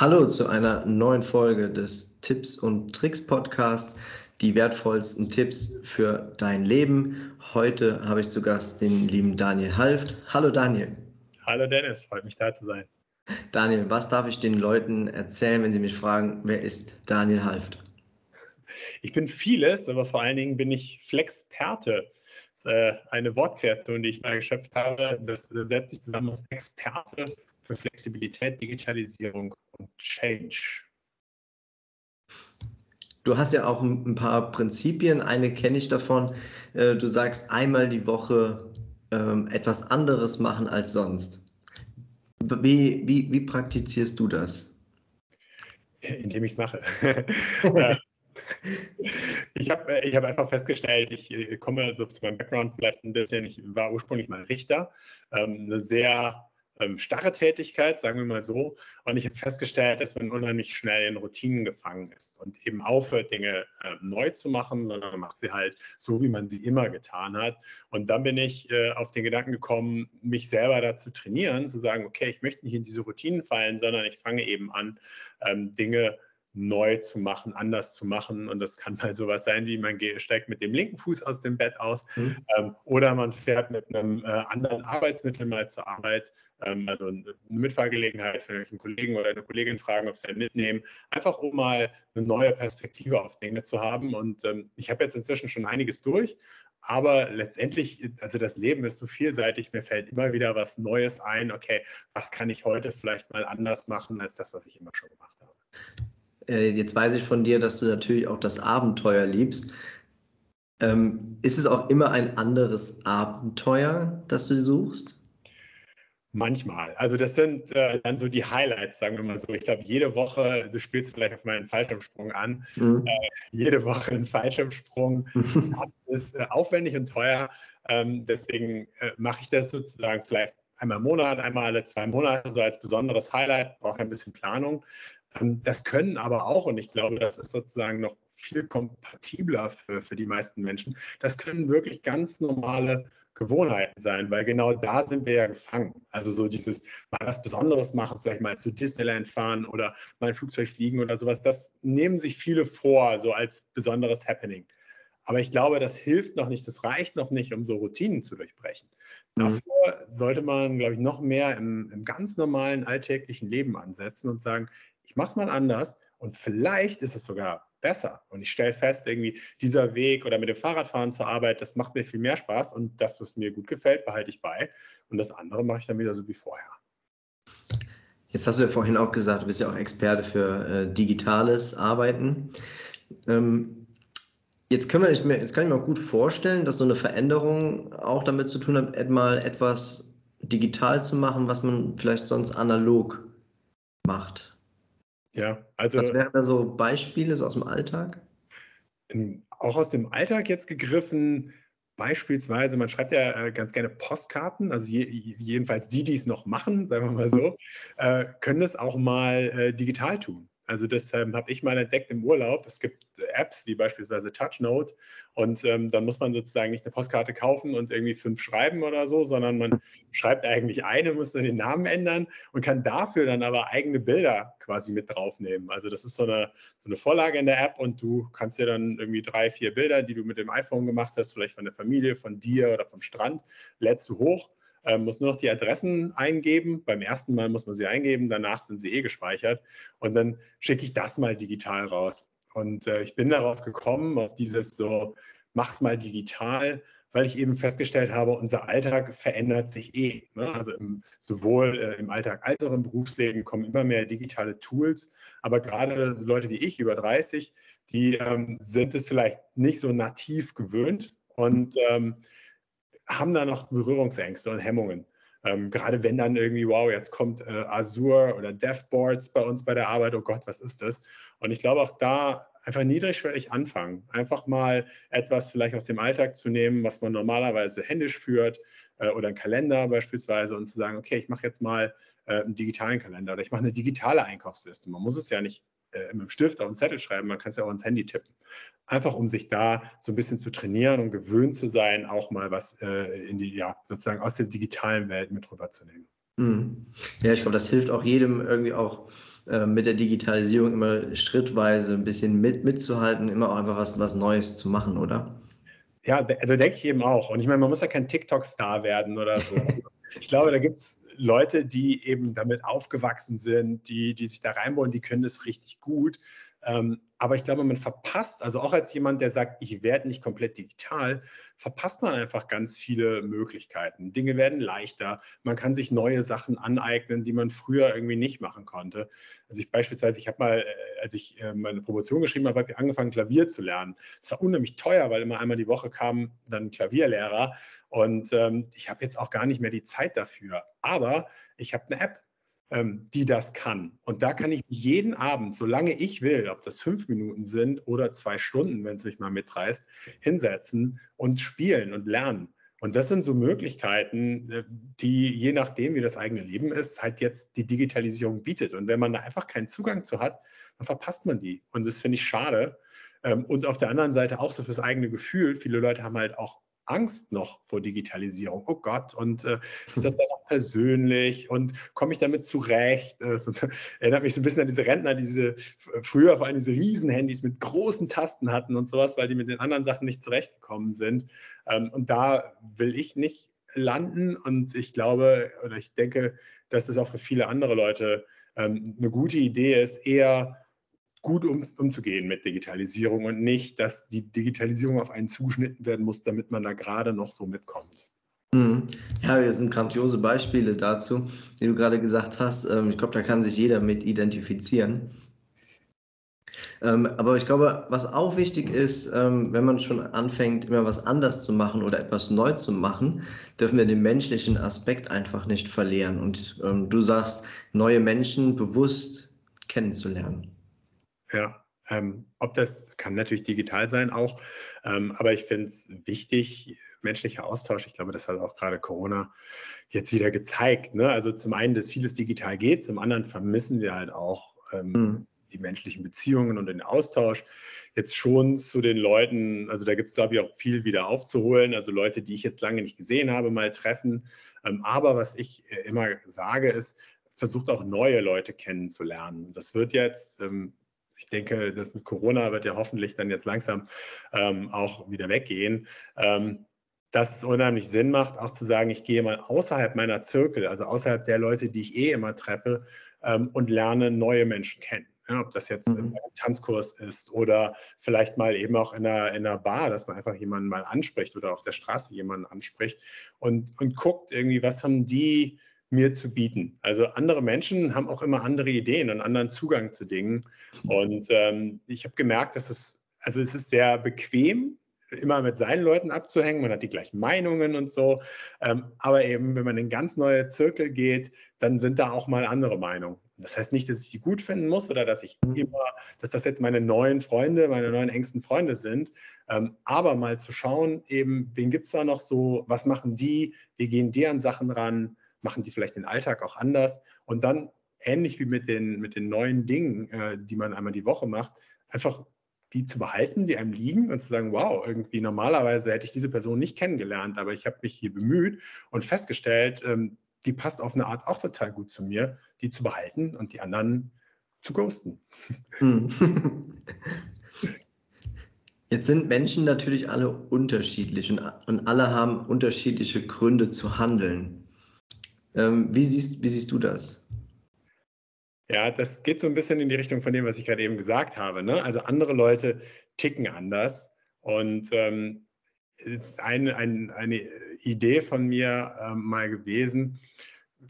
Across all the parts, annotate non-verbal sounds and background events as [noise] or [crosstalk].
Hallo zu einer neuen Folge des Tipps und Tricks Podcasts, die wertvollsten Tipps für dein Leben. Heute habe ich zu Gast den lieben Daniel Halft. Hallo Daniel. Hallo Dennis, freut mich da zu sein. Daniel, was darf ich den Leuten erzählen, wenn sie mich fragen, wer ist Daniel Halft? Ich bin vieles, aber vor allen Dingen bin ich Flexperte. Das ist äh, eine Wortkreation, die ich mal geschöpft habe. Das setzt sich zusammen aus Experte für Flexibilität, Digitalisierung Change. Du hast ja auch ein paar Prinzipien. Eine kenne ich davon. Äh, du sagst einmal die Woche ähm, etwas anderes machen als sonst. Wie, wie, wie praktizierst du das? Indem ich es mache. [laughs] Äh, ich habe ich hab einfach festgestellt, ich komme also zu meinem Background vielleicht ein bisschen, ich war ursprünglich mal Richter, ähm, eine sehr ähm, starre Tätigkeit, sagen wir mal so. Und ich habe festgestellt, dass man unheimlich schnell in Routinen gefangen ist und eben aufhört, Dinge äh, neu zu machen, sondern macht sie halt so, wie man sie immer getan hat. Und dann bin ich äh, auf den Gedanken gekommen, mich selber dazu trainieren, zu sagen, okay, ich möchte nicht in diese Routinen fallen, sondern ich fange eben an, ähm, Dinge neu zu machen, anders zu machen. Und das kann mal sowas sein, wie man steigt mit dem linken Fuß aus dem Bett aus mhm. ähm, oder man fährt mit einem äh, anderen Arbeitsmittel mal zur Arbeit. Ähm, also eine Mitfahrgelegenheit für einen Kollegen oder eine Kollegin fragen, ob sie einen mitnehmen. Einfach um mal eine neue Perspektive auf Dinge zu haben. Und ähm, ich habe jetzt inzwischen schon einiges durch. Aber letztendlich, also das Leben ist so vielseitig, mir fällt immer wieder was Neues ein. Okay, was kann ich heute vielleicht mal anders machen als das, was ich immer schon gemacht habe? Äh, jetzt weiß ich von dir, dass du natürlich auch das Abenteuer liebst. Ähm, ist es auch immer ein anderes Abenteuer, das du suchst? Manchmal. Also das sind äh, dann so die Highlights, sagen wir mal so. Ich glaube, jede Woche, du spielst vielleicht auf meinen Fallschirmsprung an, mhm. äh, jede Woche ein Fallschirmsprung. [laughs] das ist äh, aufwendig und teuer. Ähm, deswegen äh, mache ich das sozusagen vielleicht einmal im Monat, einmal alle zwei Monate, so als besonderes Highlight. Brauche ein bisschen Planung. Ähm, das können aber auch, und ich glaube, das ist sozusagen noch viel kompatibler für, für die meisten Menschen, das können wirklich ganz normale Gewohnheiten sein, weil genau da sind wir ja gefangen. Also so dieses mal was Besonderes machen, vielleicht mal zu Disneyland fahren oder mal ein Flugzeug fliegen oder sowas, das nehmen sich viele vor, so als besonderes Happening. Aber ich glaube, das hilft noch nicht, das reicht noch nicht, um so Routinen zu durchbrechen. Mhm. Davor sollte man, glaube ich, noch mehr im, im ganz normalen alltäglichen Leben ansetzen und sagen, ich mache es mal anders und vielleicht ist es sogar besser. Und ich stelle fest, irgendwie dieser Weg oder mit dem Fahrradfahren zur Arbeit, das macht mir viel mehr Spaß und das, was mir gut gefällt, behalte ich bei. Und das andere mache ich dann wieder so wie vorher. Jetzt hast du ja vorhin auch gesagt, du bist ja auch Experte für äh, digitales Arbeiten. Ähm, jetzt, können wir nicht mehr, jetzt kann ich mir auch gut vorstellen, dass so eine Veränderung auch damit zu tun hat, mal etwas digital zu machen, was man vielleicht sonst analog macht. Ja, also. Was wären da so Beispiele so aus dem Alltag? In, auch aus dem Alltag jetzt gegriffen, beispielsweise, man schreibt ja äh, ganz gerne Postkarten, also je, jedenfalls die, die es noch machen, sagen wir mal so, äh, können es auch mal äh, digital tun. Also das ähm, habe ich mal entdeckt im Urlaub. Es gibt Apps wie beispielsweise TouchNote und ähm, dann muss man sozusagen nicht eine Postkarte kaufen und irgendwie fünf schreiben oder so, sondern man schreibt eigentlich eine, muss dann den Namen ändern und kann dafür dann aber eigene Bilder quasi mit draufnehmen. Also das ist so eine, so eine Vorlage in der App und du kannst dir dann irgendwie drei, vier Bilder, die du mit dem iPhone gemacht hast, vielleicht von der Familie, von dir oder vom Strand, lädst du hoch ähm, muss nur noch die Adressen eingeben. Beim ersten Mal muss man sie eingeben, danach sind sie eh gespeichert. Und dann schicke ich das mal digital raus. Und äh, ich bin darauf gekommen, auf dieses so, mach's mal digital, weil ich eben festgestellt habe, unser Alltag verändert sich eh. Ne? Also im, sowohl äh, im Alltag als auch im Berufsleben kommen immer mehr digitale Tools. Aber gerade Leute wie ich, über 30, die ähm, sind es vielleicht nicht so nativ gewöhnt. Und ähm, haben da noch Berührungsängste und Hemmungen. Ähm, gerade wenn dann irgendwie, wow, jetzt kommt äh, Azure oder DevBoards bei uns bei der Arbeit, oh Gott, was ist das? Und ich glaube auch da einfach niedrigschwellig anfangen. Einfach mal etwas vielleicht aus dem Alltag zu nehmen, was man normalerweise händisch führt äh, oder einen Kalender beispielsweise und zu sagen, okay, ich mache jetzt mal äh, einen digitalen Kalender oder ich mache eine digitale Einkaufsliste. Man muss es ja nicht äh, mit dem Stift auf einen Zettel schreiben, man kann es ja auch ins Handy tippen. Einfach um sich da so ein bisschen zu trainieren und gewöhnt zu sein, auch mal was äh, in die, ja, sozusagen aus der digitalen Welt mit rüberzunehmen. Mhm. Ja, ich glaube, das hilft auch jedem irgendwie auch äh, mit der Digitalisierung immer schrittweise ein bisschen mit, mitzuhalten, immer auch einfach was, was Neues zu machen, oder? Ja, also denke ich eben auch. Und ich meine, man muss ja kein TikTok-Star werden oder so. [laughs] ich glaube, da gibt es Leute, die eben damit aufgewachsen sind, die, die sich da reinbauen, die können das richtig gut. Ähm, aber ich glaube, man verpasst, also auch als jemand, der sagt, ich werde nicht komplett digital, verpasst man einfach ganz viele Möglichkeiten. Dinge werden leichter, man kann sich neue Sachen aneignen, die man früher irgendwie nicht machen konnte. Also ich beispielsweise, ich habe mal, äh, als ich äh, meine Promotion geschrieben habe, habe ich angefangen, Klavier zu lernen. Das war unheimlich teuer, weil immer einmal die Woche kam dann ein Klavierlehrer und ähm, ich habe jetzt auch gar nicht mehr die Zeit dafür. Aber ich habe eine App, ähm, die das kann. Und da kann ich jeden Abend, solange ich will, ob das fünf Minuten sind oder zwei Stunden, wenn es mich mal mitreißt, hinsetzen und spielen und lernen. Und das sind so Möglichkeiten, äh, die je nachdem, wie das eigene Leben ist, halt jetzt die Digitalisierung bietet. Und wenn man da einfach keinen Zugang zu hat, dann verpasst man die. Und das finde ich schade. Ähm, und auf der anderen Seite auch so fürs eigene Gefühl. Viele Leute haben halt auch Angst noch vor Digitalisierung. Oh Gott, und äh, ist das dann auch persönlich und komme ich damit zurecht? Äh, so, [laughs] erinnert mich so ein bisschen an diese Rentner, die diese früher vor allem diese Riesenhandys mit großen Tasten hatten und sowas, weil die mit den anderen Sachen nicht zurechtgekommen sind. Ähm, und da will ich nicht landen und ich glaube oder ich denke, dass es auch für viele andere Leute ähm, eine gute Idee ist, eher gut um, umzugehen mit Digitalisierung und nicht, dass die Digitalisierung auf einen zugeschnitten werden muss, damit man da gerade noch so mitkommt. Mhm. Ja, das sind grandiose Beispiele dazu, die du gerade gesagt hast. Ähm, ich glaube, da kann sich jeder mit identifizieren. Ähm, aber ich glaube, was auch wichtig ist, ähm, wenn man schon anfängt, immer was anders zu machen oder etwas neu zu machen, dürfen wir den menschlichen Aspekt einfach nicht verlieren. Und du sagst, neue Menschen bewusst kennenzulernen. Ja, ähm, ob das kann natürlich digital sein auch, ähm, aber ich finde es wichtig, menschlicher Austausch. Ich glaube, das hat auch gerade Corona jetzt wieder gezeigt. Ne? Also zum einen, dass vieles digital geht, zum anderen vermissen wir halt auch ähm, mhm. die menschlichen Beziehungen und den Austausch. Jetzt schon zu den Leuten, also da gibt es, glaube ich, auch viel wieder aufzuholen. Also Leute, die ich jetzt lange nicht gesehen habe, mal treffen. Ähm, aber was ich äh, immer sage, ist, versucht auch neue Leute kennenzulernen. Das wird jetzt ähm, ich denke, das mit Corona wird ja hoffentlich dann jetzt langsam ähm, auch wieder weggehen. Ähm, dass es unheimlich Sinn macht, auch zu sagen, ich gehe mal außerhalb meiner Zirkel, also außerhalb der Leute, die ich eh immer treffe, ähm, und lerne neue Menschen kennen. Ja, ob das jetzt mhm. ein Tanzkurs ist oder vielleicht mal eben auch in einer, in einer Bar, dass man einfach jemanden mal anspricht oder auf der Straße jemanden anspricht und, und guckt irgendwie, was haben die mir zu bieten. Also andere Menschen haben auch immer andere Ideen und anderen Zugang zu Dingen. Und ähm, ich habe gemerkt, dass es, also es ist sehr bequem, immer mit seinen Leuten abzuhängen. Man hat die gleichen Meinungen und so. Ähm, aber eben, wenn man in ganz neue Zirkel geht, dann sind da auch mal andere Meinungen. Das heißt nicht, dass ich die gut finden muss oder dass ich immer, dass das jetzt meine neuen Freunde, meine neuen engsten Freunde sind. Ähm, aber mal zu schauen, eben, wen gibt es da noch so, was machen die, wie gehen die an Sachen ran, machen die vielleicht den Alltag auch anders und dann ähnlich wie mit den, mit den neuen Dingen, äh, die man einmal die Woche macht, einfach die zu behalten, die einem liegen und zu sagen, wow, irgendwie normalerweise hätte ich diese Person nicht kennengelernt, aber ich habe mich hier bemüht und festgestellt, ähm, die passt auf eine Art auch total gut zu mir, die zu behalten und die anderen zu ghosten. Hm. [laughs] Jetzt sind Menschen natürlich alle unterschiedlich und, und alle haben unterschiedliche Gründe zu handeln. Ähm, wie, siehst, wie siehst du das? Ja, das geht so ein bisschen in die Richtung von dem, was ich gerade eben gesagt habe. Ne? Also andere Leute ticken anders. Und ähm, ist eine, ein, eine Idee von mir äh, mal gewesen,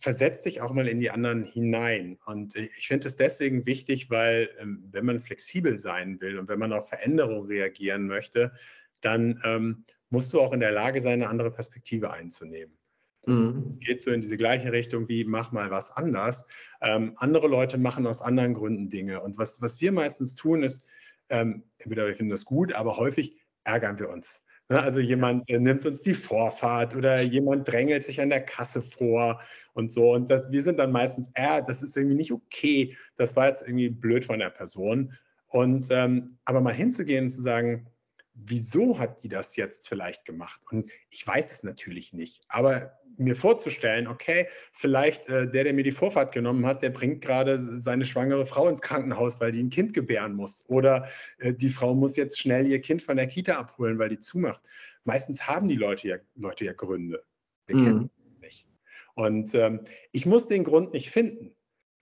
versetz dich auch mal in die anderen hinein. Und ich finde es deswegen wichtig, weil ähm, wenn man flexibel sein will und wenn man auf Veränderungen reagieren möchte, dann ähm, musst du auch in der Lage sein, eine andere Perspektive einzunehmen. Mhm. geht so in diese gleiche Richtung wie mach mal was anders. Ähm, andere Leute machen aus anderen Gründen Dinge. Und was, was wir meistens tun, ist, ähm, entweder wir finden das gut, aber häufig ärgern wir uns. Ne? Also jemand äh, nimmt uns die Vorfahrt oder jemand drängelt sich an der Kasse vor und so. Und das, wir sind dann meistens, äh, das ist irgendwie nicht okay, das war jetzt irgendwie blöd von der Person. Und ähm, aber mal hinzugehen und zu sagen, wieso hat die das jetzt vielleicht gemacht? Und ich weiß es natürlich nicht, aber mir vorzustellen, okay, vielleicht äh, der, der mir die Vorfahrt genommen hat, der bringt gerade seine schwangere Frau ins Krankenhaus, weil die ein Kind gebären muss. Oder äh, die Frau muss jetzt schnell ihr Kind von der Kita abholen, weil die zumacht. Meistens haben die Leute ja, Leute ja Gründe. Wir mhm. kennen nicht. Und ähm, ich muss den Grund nicht finden.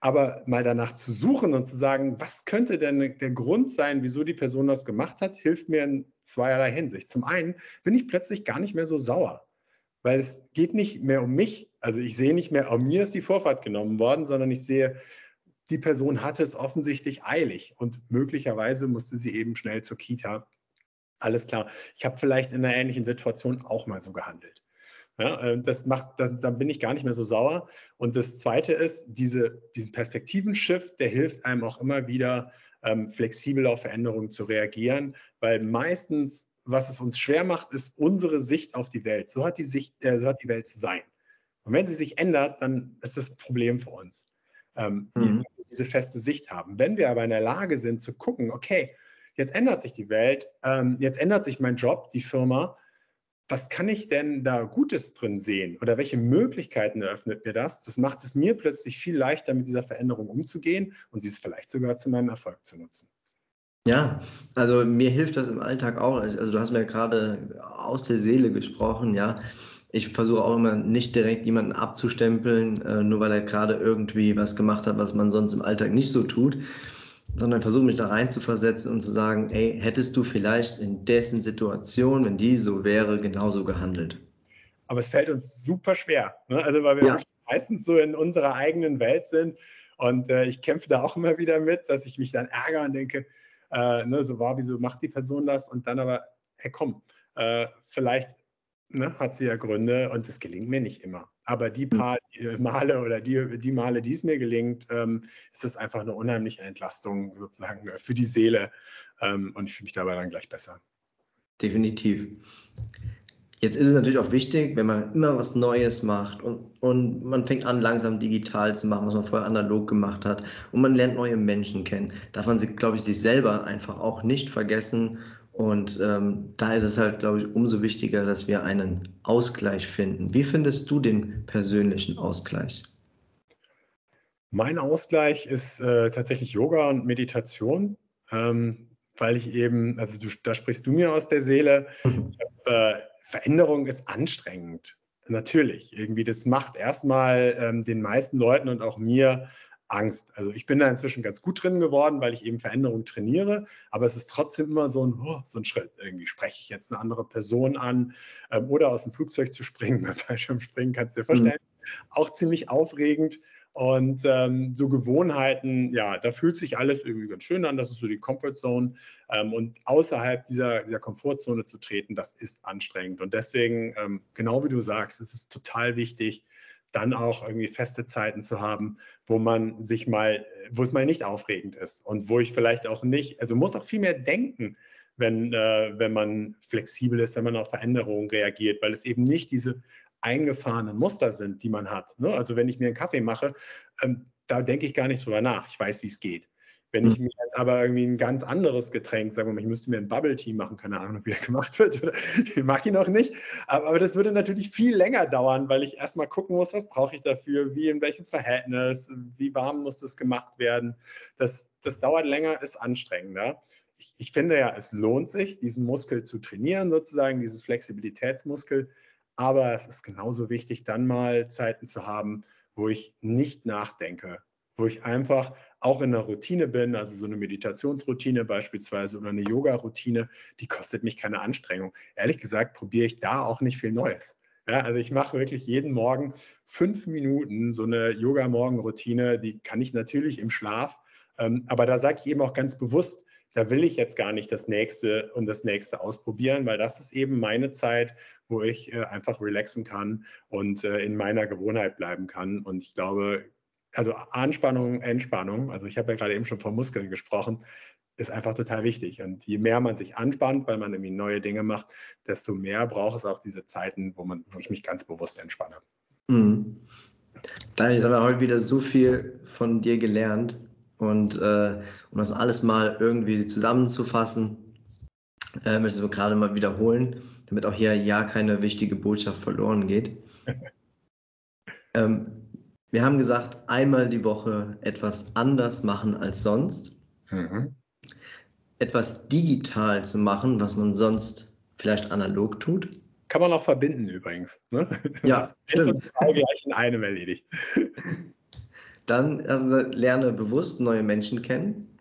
Aber mal danach zu suchen und zu sagen, was könnte denn der Grund sein, wieso die Person das gemacht hat, hilft mir in zweierlei Hinsicht. Zum einen bin ich plötzlich gar nicht mehr so sauer, weil es geht nicht mehr um mich. Also ich sehe nicht mehr, oh, mir ist die Vorfahrt genommen worden, sondern ich sehe, die Person hatte es offensichtlich eilig und möglicherweise musste sie eben schnell zur Kita. Alles klar. Ich habe vielleicht in einer ähnlichen Situation auch mal so gehandelt. Ja, äh, das macht, das, dann bin ich gar nicht mehr so sauer. Und das Zweite ist, diese, diesen Perspektivenshift, der hilft einem auch immer wieder, ähm, flexibel auf Veränderungen zu reagieren, weil meistens, was es uns schwer macht, ist unsere Sicht auf die Welt. So hat die, Sicht, äh, so hat die Welt zu sein. Und wenn sie sich ändert, dann ist das ein Problem für uns, ähm, mhm. diese feste Sicht haben. Wenn wir aber in der Lage sind zu gucken, okay, jetzt ändert sich die Welt, ähm, jetzt ändert sich mein Job, die Firma, was kann ich denn da Gutes drin sehen oder welche Möglichkeiten eröffnet mir das? Das macht es mir plötzlich viel leichter, mit dieser Veränderung umzugehen und sie vielleicht sogar zu meinem Erfolg zu nutzen. Ja, also mir hilft das im Alltag auch. Also, also du hast mir gerade aus der Seele gesprochen, ja. Ich versuche auch immer nicht direkt jemanden abzustempeln, äh, nur weil er gerade irgendwie was gemacht hat, was man sonst im Alltag nicht so tut sondern versuche mich da reinzuversetzen und zu sagen, ey, hättest du vielleicht in dessen Situation, wenn die so wäre, genauso gehandelt. Aber es fällt uns super schwer, ne? also weil wir ja. meistens so in unserer eigenen Welt sind und äh, ich kämpfe da auch immer wieder mit, dass ich mich dann ärgere und denke, äh, ne, so war, wieso macht die Person das und dann aber, hey komm, äh, vielleicht ne, hat sie ja Gründe und es gelingt mir nicht immer. Aber die hm. paar [laughs] Male oder die, die Male, die es mir gelingt, ähm, ist es einfach eine unheimliche Entlastung sozusagen für die Seele. Ähm, und ich fühle mich dabei dann gleich besser. Definitiv. Jetzt ist es natürlich auch wichtig, wenn man immer was Neues macht und, und man fängt an, langsam digital zu machen, was man vorher analog gemacht hat und man lernt neue Menschen kennen, darf man, glaube ich, sich selber einfach auch nicht vergessen und ähm, da ist es halt, glaube ich, umso wichtiger, dass wir einen Ausgleich finden. Wie findest du den persönlichen Ausgleich? Mein Ausgleich ist äh, tatsächlich Yoga und Meditation, ähm, weil ich eben, also du, da sprichst du mir aus der Seele. [laughs] Mhm. Hab, äh, Veränderung ist anstrengend. Natürlich, irgendwie, das macht erstmal ähm, den meisten Leuten und auch mir Angst. Also ich bin da inzwischen ganz gut drin geworden, weil ich eben Veränderung trainiere, aber es ist trotzdem immer so ein, oh, so ein Schritt. Irgendwie spreche ich jetzt eine andere Person an ähm, oder aus dem Flugzeug zu springen, [laughs] beim Fallschirmspringen, kannst du dir vorstellen. Mhm. Auch ziemlich aufregend. Und ähm, so Gewohnheiten, ja, da fühlt sich alles irgendwie ganz schön an. Das ist so die Comfortzone. Ähm, und außerhalb dieser, dieser Komfortzone zu treten, das ist anstrengend. Und deswegen, ähm, genau wie du sagst, es ist total wichtig, dann auch irgendwie feste Zeiten zu haben, wo man sich mal, wo es mal nicht aufregend ist und wo ich vielleicht auch nicht, also muss auch viel mehr denken, wenn, äh, wenn man flexibel ist, wenn man auf Veränderungen reagiert, weil es eben nicht diese eingefahrenen Muster sind, die man hat. Ne? Also wenn ich mir einen Kaffee mache, ähm, da denke ich gar nicht drüber nach. Ich weiß, wie es geht. Wenn ich hm. mir aber irgendwie ein ganz anderes Getränk, sagen wir mal, ich müsste mir ein Bubble Tea machen, keine Ahnung, wie er [laughs] gemacht wird, [laughs] ich mag ihn noch nicht, aber, aber, das würde natürlich viel länger dauern, weil ich erstmal gucken muss, was brauche ich dafür, wie, in welchem Verhältnis, wie warm muss das gemacht werden. Das, das dauert länger, ist anstrengender. Ich, ich finde ja, es lohnt sich, diesen Muskel zu trainieren, sozusagen, dieses Flexibilitätsmuskel, aber es ist genauso wichtig, dann mal Zeiten zu haben, wo ich nicht nachdenke, wo ich einfach auch in einer Routine bin, also so eine Meditationsroutine beispielsweise oder eine Yoga-Routine, die kostet mich keine Anstrengung. Ehrlich gesagt probiere ich da auch nicht viel Neues. Ja, also ich mache wirklich jeden Morgen fünf Minuten so eine Yoga-Morgen-Routine, die kann ich natürlich im Schlaf, ähm, aber da sage ich eben auch ganz bewusst, da will ich jetzt gar nicht das nächste und das nächste ausprobieren, weil das ist eben meine Zeit, wo ich äh, einfach relaxen kann und äh, in meiner Gewohnheit bleiben kann. Und ich glaube, also Anspannung, Entspannung, also ich habe ja gerade eben schon von Muskeln gesprochen, ist einfach total wichtig. Und je mehr man sich anspannt, weil man irgendwie neue Dinge macht, desto mehr braucht es auch diese Zeiten, wo, man, wo ich mich ganz bewusst entspanne. Mhm. Daniel, jetzt haben wir heute wieder so viel von dir gelernt. Und äh, um das alles mal irgendwie zusammenzufassen, äh, möchte ich so gerade mal wiederholen, damit auch hier ja keine wichtige Botschaft verloren geht. [laughs] Ähm, wir haben gesagt, einmal die Woche etwas anders machen als sonst. Mhm. Etwas digital zu machen, was man sonst vielleicht analog tut. Kann man auch verbinden übrigens. Ne? Ja, [laughs] stimmt. gleich in einem erledigt. Dann also, lerne bewusst neue Menschen kennen.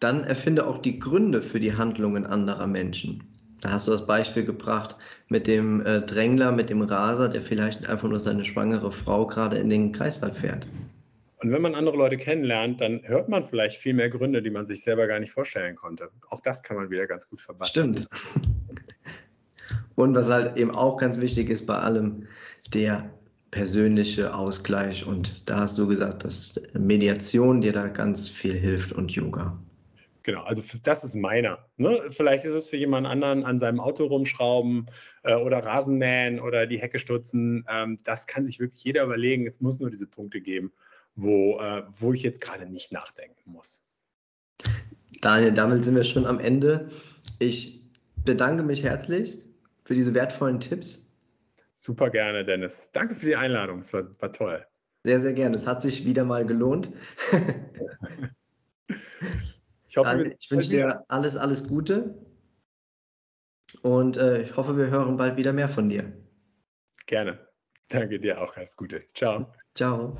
Dann erfinde auch die Gründe für die Handlungen anderer Menschen. Da hast du das Beispiel gebracht mit dem äh, Drängler, mit dem Raser, der vielleicht einfach nur seine schwangere Frau gerade in den Kreislauf fährt. Und wenn man andere Leute kennenlernt, dann hört man vielleicht viel mehr Gründe, die man sich selber gar nicht vorstellen konnte. Auch das kann man wieder ganz gut verbinden. Stimmt. Und was halt eben auch ganz wichtig ist bei allem, der persönliche Ausgleich. Und da hast du gesagt, dass Mediation dir da ganz viel hilft und Yoga. Genau, also das ist meiner. Ne? Vielleicht ist es für jemand anderen an seinem Auto rumschrauben äh, oder Rasenmähen oder die Hecke stutzen. Ähm, das kann sich wirklich jeder überlegen. Es muss nur diese Punkte geben, wo, äh, wo ich jetzt gerade nicht nachdenken muss. Daniel, damit sind wir schon am Ende. Ich bedanke mich herzlichst für diese wertvollen Tipps. Super gerne, Dennis. Danke für die Einladung. Es war, war toll. Sehr, sehr gerne. Es hat sich wieder mal gelohnt. [laughs] Ich, hoffe, ich wünsche dir alles, alles Gute und äh, ich hoffe, wir hören bald wieder mehr von dir. Gerne. Danke dir auch. Alles Gute. Ciao. Ciao.